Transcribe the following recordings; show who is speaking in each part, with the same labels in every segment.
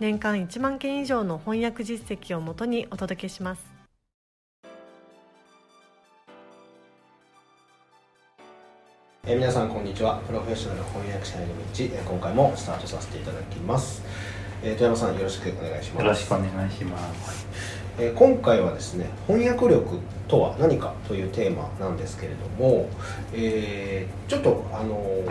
Speaker 1: 年間1万件以上の翻訳実績をもとにお届けします。
Speaker 2: えー皆さんこんにちは。プロフェッショナル翻訳者への道、えー今回もスタートさせていただきます、えー富山さんよろしくお願いします。
Speaker 3: よろしくお願いします。
Speaker 2: えー今回はですね翻訳力とは何かというテーマなんですけれども、えーちょっとあのー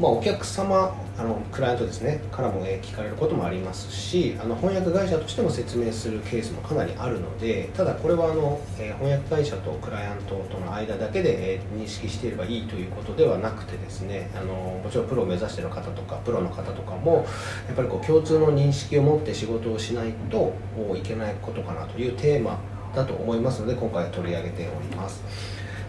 Speaker 2: まあ、お客様あのクライアントですねからも、え聞かれることもありますしあの翻訳会社としても説明するケースもかなりあるのでただこれはあの、えー翻訳会社とクライアントとの間だけで、えー認識していればいいということではなくてですねあのもちろんプロを目指している方とかプロの方とかもやっぱりこう共通の認識を持って仕事をしないといけないことかなというテーマだと思いますので今回取り上げております。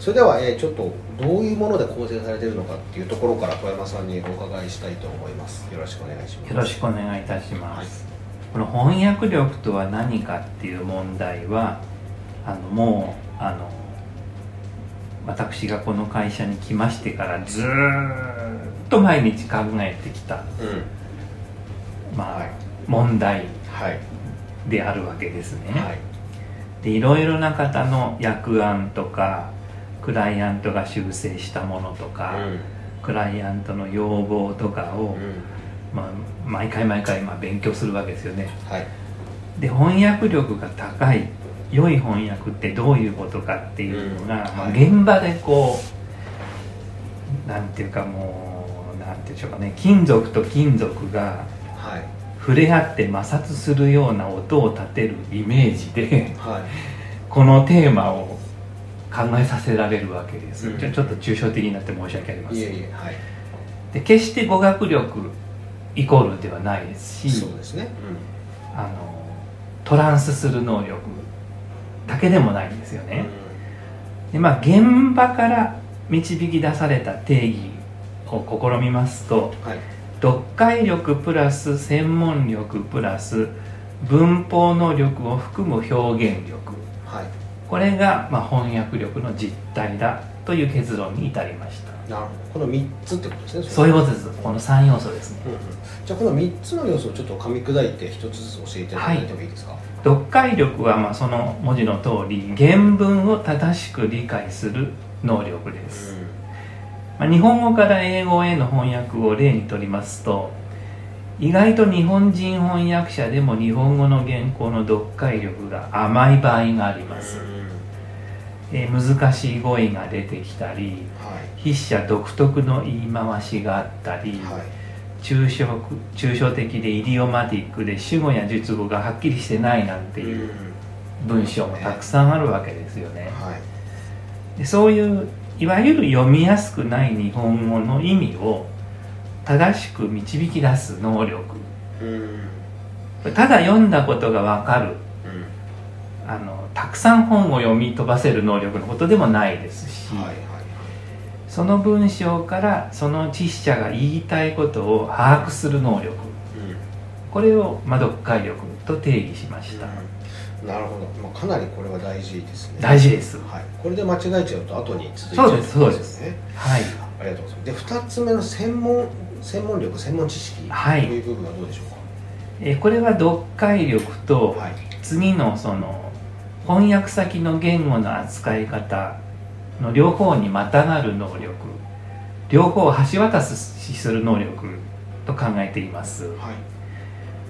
Speaker 2: それでは、えーちょっとどういうもので構成されているのかっていうところから富山さんにお伺いしたいと思います。よろしくお願いします。
Speaker 3: よろしくお願いいたします。この翻訳力とは何かっていう問題は、あのもうあの私がこの会社に来ましてからずーっと毎日考えてきた、
Speaker 2: うん。
Speaker 3: まあ
Speaker 2: はい
Speaker 3: 問題
Speaker 2: はい。
Speaker 3: であるわけですね。
Speaker 2: はい。
Speaker 3: でいろいろな方の訳案とかクライアントが修正したものとか、クライアントの要望とかを、まあ、毎回毎回まあ勉強するわけですよね。
Speaker 2: はい。
Speaker 3: で翻訳力が高い良い翻訳ってどういうことかっていうのが、まあ、
Speaker 2: うんはい。
Speaker 3: 現場でこうなんていうかもうなんていうんでしょうかね金属と金属が
Speaker 2: はい。
Speaker 3: 触れ合って摩擦するような音を立てるイメージで
Speaker 2: はい。
Speaker 3: このテーマを考えさせられるわけです、
Speaker 2: うん。
Speaker 3: ちょちょっと抽象的になって申し訳ありません。
Speaker 2: いえいえはい。
Speaker 3: で決して語学力イコールではないですし
Speaker 2: そうですね。
Speaker 3: あのトランスする能力だけでもないんですよ
Speaker 2: うん。
Speaker 3: ね、でまあ現場から導き出された定義を試みますと
Speaker 2: うんはい。
Speaker 3: 読解力プラス専門力プラス文法能力を含む表現力
Speaker 2: はい
Speaker 3: これが、まあ、翻訳力の実態だという結論に至りました。
Speaker 2: なるほど。この3つってことですね
Speaker 3: そういうことです。この3要素ですね。
Speaker 2: うんうん。じゃあこの3つの要素をちょっと噛み砕いて1つずつ教えていただいてもいいですか、
Speaker 3: 読解力はまあその文字の通り原文を正しく理解する能力です、まあ、日本語から英語への翻訳を例にとりますと意外と日本人翻訳者でも日本語の原稿の読解力が甘い場合があります、
Speaker 2: うん。
Speaker 3: えー難しい語彙が出てきたり
Speaker 2: はい。
Speaker 3: 筆者独特の言い回しがあったり、
Speaker 2: はい。
Speaker 3: 抽象抽象的でイディオマティックで主語や述語がはっきりしてないなんていう文章もたくさんあるわけですよね。
Speaker 2: はい。
Speaker 3: でそういういわゆる読みやすくない日本語の意味を正しく導き出す能力。
Speaker 2: うん。
Speaker 3: ただ読んだことが分かる。
Speaker 2: うん。
Speaker 3: あのたくさん本を読み飛ばせる能力のことでもないですし、
Speaker 2: はいはい
Speaker 3: その文章からその知者が言いたいことを把握する能力。
Speaker 2: うん。
Speaker 3: これを、まあ、読解力と定義しました、
Speaker 2: なるほど、まあ、かなりこれは大事ですね。
Speaker 3: 大事です。
Speaker 2: はい、これで間違えちゃうと後に続いちゃう
Speaker 3: そうですそうです。
Speaker 2: ね
Speaker 3: はい。
Speaker 2: ありがとうございます。で2つ目の専門専門力専門知識
Speaker 3: はい。
Speaker 2: という部分はどうでしょう
Speaker 3: えーこれは読解力と
Speaker 2: かはい。
Speaker 3: 次のその翻訳先の言語の扱い方の両方にまたがる能力両方を橋渡しする能力と考えています。
Speaker 2: はい。
Speaker 3: ま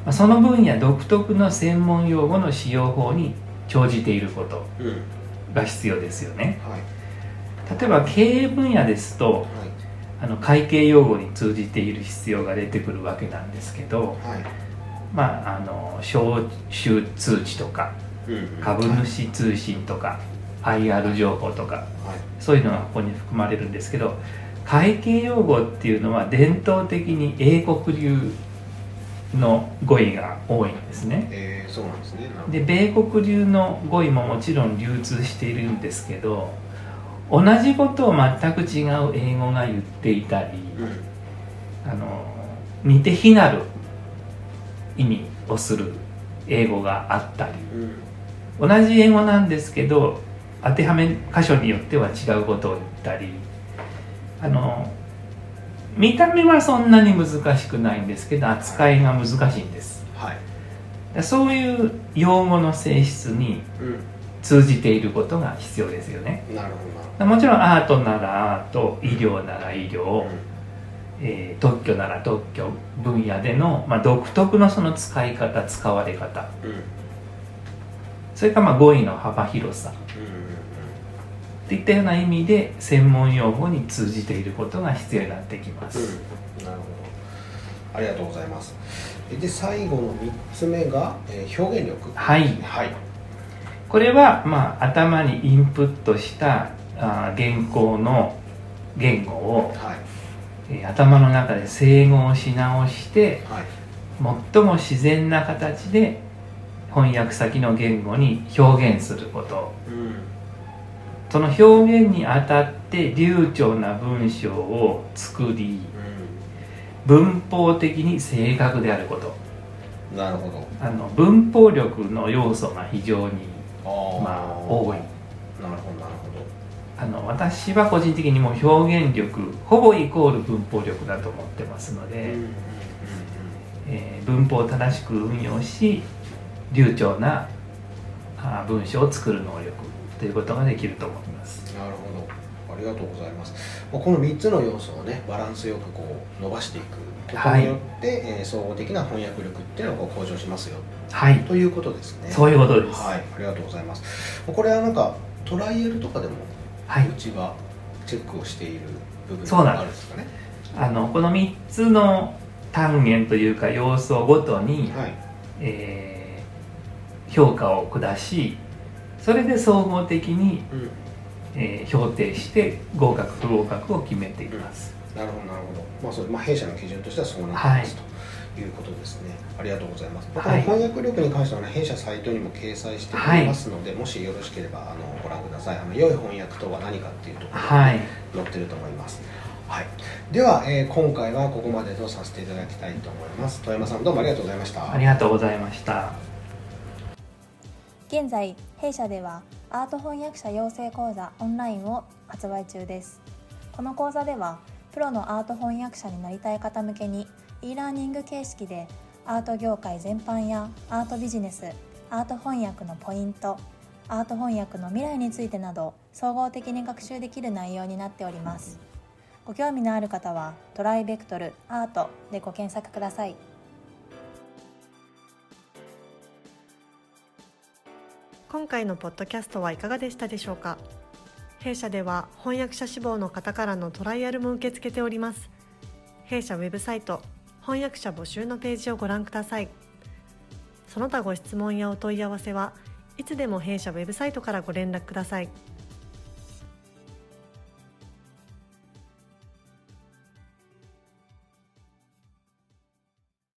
Speaker 3: あその分野独特の専門用語の使用法に長じていること
Speaker 2: うん。
Speaker 3: が必要ですよね。
Speaker 2: はい。
Speaker 3: 例えば経営分野ですと
Speaker 2: はい
Speaker 3: あの会計用語に通じている必要が出てくるわけなんですけど
Speaker 2: はい。
Speaker 3: まああの招集通知とか
Speaker 2: うんうん。
Speaker 3: 株主通信とか IR 情報とか
Speaker 2: はい。
Speaker 3: そういうのがここに含まれるんですけど会計用語っていうのは伝統的に英国流の語彙が多いんですね。
Speaker 2: えー、そうなんですね。
Speaker 3: で米国流の語彙ももちろん流通しているんですけど同じことを全く違う英語が言っていたり
Speaker 2: うん。
Speaker 3: あの似て非なる意味をする英語があったり。
Speaker 2: うん。
Speaker 3: 同じ英語なんですけど当てはめ箇所によっては違うことを言ったり。あの見た目はそんなに難しくないんですけど扱いが難しいんです。
Speaker 2: はい。
Speaker 3: そういう用語の性質に
Speaker 2: うん
Speaker 3: 通じていることが必要ですよね。
Speaker 2: なるほど
Speaker 3: もちろんアートならアート医療なら医療、
Speaker 2: ほど
Speaker 3: えー特許なら特許分野での、まあ、独特のその使い方使われ方。
Speaker 2: うんうん
Speaker 3: それからまあ語彙の幅広さ。
Speaker 2: うん。うん
Speaker 3: といったような意味で専門用語に通じていることが必要になってきます、
Speaker 2: うん。なるほど。ありがとうございます。で最後の3つ目が、えー表現力。
Speaker 3: はい。
Speaker 2: はい
Speaker 3: これはまあ頭にインプットしたあー原稿の言語を、
Speaker 2: はい。
Speaker 3: えー頭の中で整合し直して
Speaker 2: はい。
Speaker 3: 最も自然な形で翻訳先の言語に表現すること。
Speaker 2: うん。
Speaker 3: その表現にあたって流暢な文章を作り文法的に正確であること。
Speaker 2: うんなるほど。
Speaker 3: あの文法力の要素が非常にまあ多い
Speaker 2: なるほどなる
Speaker 3: あの私は個人的にもう表現力ほぼイコール文法力だと思ってますの
Speaker 2: ほど
Speaker 3: で、
Speaker 2: うんうん
Speaker 3: えー文法を正しく運用し流暢なあ文章を作る能力ということができると思います。
Speaker 2: なるほど。ありがとうございます。まあこの3つの要素をねバランスよくこう伸ばしていくことによって、えー総合的な翻訳力っていうのがこう向上しますよ
Speaker 3: はい。
Speaker 2: ということですね。
Speaker 3: そういうことです。
Speaker 2: はい。ありがとうございます。これはなんかトライアルとかでも
Speaker 3: はい。う
Speaker 2: ちはチェックをしている部分
Speaker 3: そうなん
Speaker 2: があるんですかね？
Speaker 3: あのこの3つの単元というか要素ごとに、
Speaker 2: はい。
Speaker 3: えー評価を下しそれで総合的に、
Speaker 2: うん。
Speaker 3: えー評定して合格不合格を決めています、
Speaker 2: なるほどなるほど。まあそうまあ弊社の基準としてはそうなってます、と。いうことですね。ありがとうございます、まあ
Speaker 3: はい
Speaker 2: 翻訳力に関してはね弊社サイトにも掲載しておりますので、もしよろしければあのご覧ください。あの良い翻訳とは何かっていうところが
Speaker 3: はい
Speaker 2: 載ってると思います。はい、では、えー今回はここまでとさせていただきたいと思います。富山さんどうもありがとうございました。
Speaker 3: ありがとうございました。
Speaker 4: 現在弊社ではアート翻訳者養成講座オンラインを発売中です。この講座ではプロのアート翻訳者になりたい方向けに e ラーニング形式でアート業界全般やアートビジネスアート翻訳のポイントアート翻訳の未来についてなど総合的に学習できる内容になっております。ご興味のある方はトライベクトルアートでご検索ください。
Speaker 1: 今回のポッドキャストはいかがでしたでしょうか？弊社では翻訳者志望の方からのトライアルも受け付けております。弊社ウェブサイト翻訳者募集のページをご覧ください。その他ご質問やお問い合わせはいつでも弊社ウェブサイトからご連絡ください。